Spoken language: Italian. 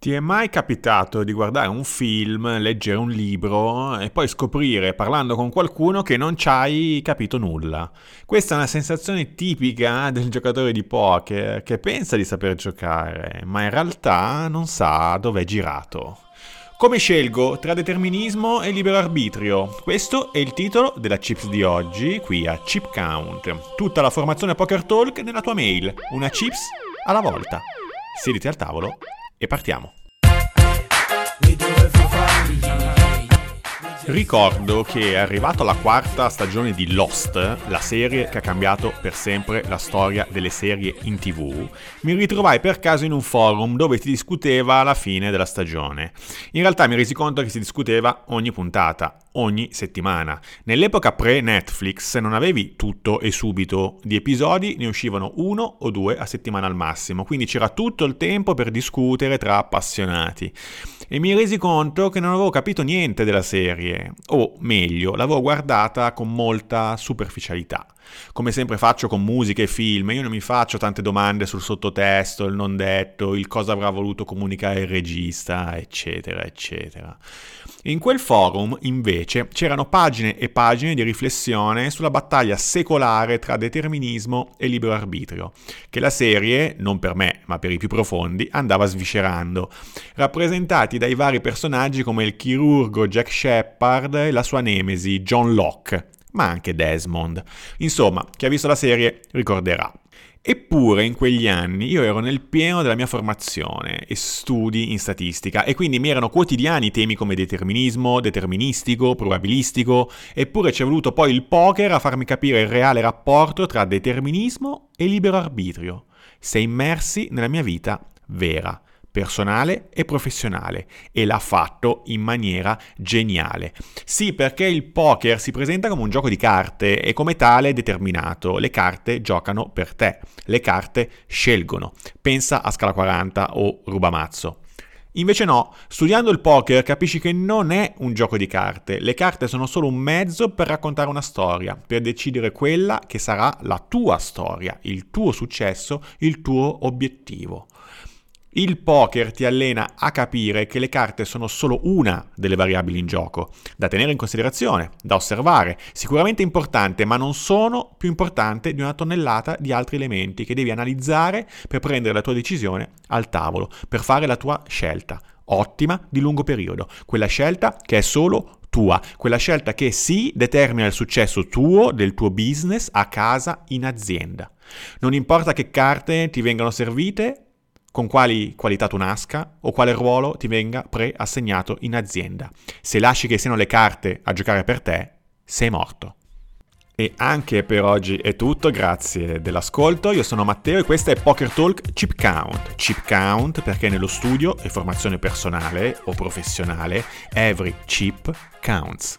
Ti è mai capitato di guardare un film, leggere un libro e poi scoprire, parlando con qualcuno, che non ci hai capito nulla? Questa è una sensazione tipica del giocatore di poker che pensa di saper giocare, ma in realtà non sa dove è girato. Come scelgo tra determinismo e libero arbitrio? Questo è il titolo della Chips di oggi, qui a Chip Count. Tutta la formazione Poker Talk nella tua mail, una Chips alla volta. Siediti al tavolo e partiamo. Ricordo che è arrivato alla quarta stagione di Lost, la serie che ha cambiato per sempre la storia delle serie in tv, mi ritrovai per caso in un forum dove si discuteva la fine della stagione. In realtà mi resi conto che si discuteva ogni puntata, ogni settimana. Nell'epoca pre-Netflix non avevi tutto e subito, di episodi ne uscivano uno o due a settimana al massimo, quindi c'era tutto il tempo per discutere tra appassionati. E mi resi conto che non avevo capito niente della serie, o meglio, l'avevo guardata con molta superficialità. Come sempre faccio con musica e film, io non mi faccio tante domande sul sottotesto, il non detto, il cosa avrà voluto comunicare il regista, eccetera, eccetera. In quel forum, invece, c'erano pagine e pagine di riflessione sulla battaglia secolare tra determinismo e libero arbitrio, che la serie, non per me, ma per i più profondi, andava sviscerando, rappresentati dai vari personaggi come il chirurgo Jack Shepard e la sua nemesi John Locke, ma anche Desmond. Insomma, chi ha visto la serie ricorderà. Eppure in quegli anni io ero nel pieno della mia formazione e studi in statistica e quindi mi erano quotidiani temi come determinismo, deterministico, probabilistico, eppure ci è voluto poi il poker a farmi capire il reale rapporto tra determinismo e libero arbitrio. Sei immersi nella mia vita vera personale e professionale e l'ha fatto in maniera geniale. Sì, perché il poker si presenta come un gioco di carte e come tale determinato. Le carte giocano per te, le carte scelgono. Pensa a Scala 40 o Rubamazzo. Invece no, studiando il poker capisci che non è un gioco di carte, le carte sono solo un mezzo per raccontare una storia, per decidere quella che sarà la tua storia, il tuo successo, il tuo obiettivo. Il poker ti allena a capire che le carte sono solo una delle variabili in gioco, da tenere in considerazione, da osservare, sicuramente importante, ma non sono più importante di una tonnellata di altri elementi che devi analizzare per prendere la tua decisione al tavolo, per fare la tua scelta, ottima di lungo periodo, quella scelta che è solo tua, quella scelta che sì determina il successo tuo, del tuo business, a casa, in azienda. Non importa che carte ti vengano servite, con quali qualità tu nasca o quale ruolo ti venga preassegnato in azienda. Se lasci che siano le carte a giocare per te, sei morto. E anche per oggi è tutto, grazie dell'ascolto. Io sono Matteo e questo è Poker Talk Chip Count. Chip Count perché nello studio e formazione personale o professionale, every chip counts.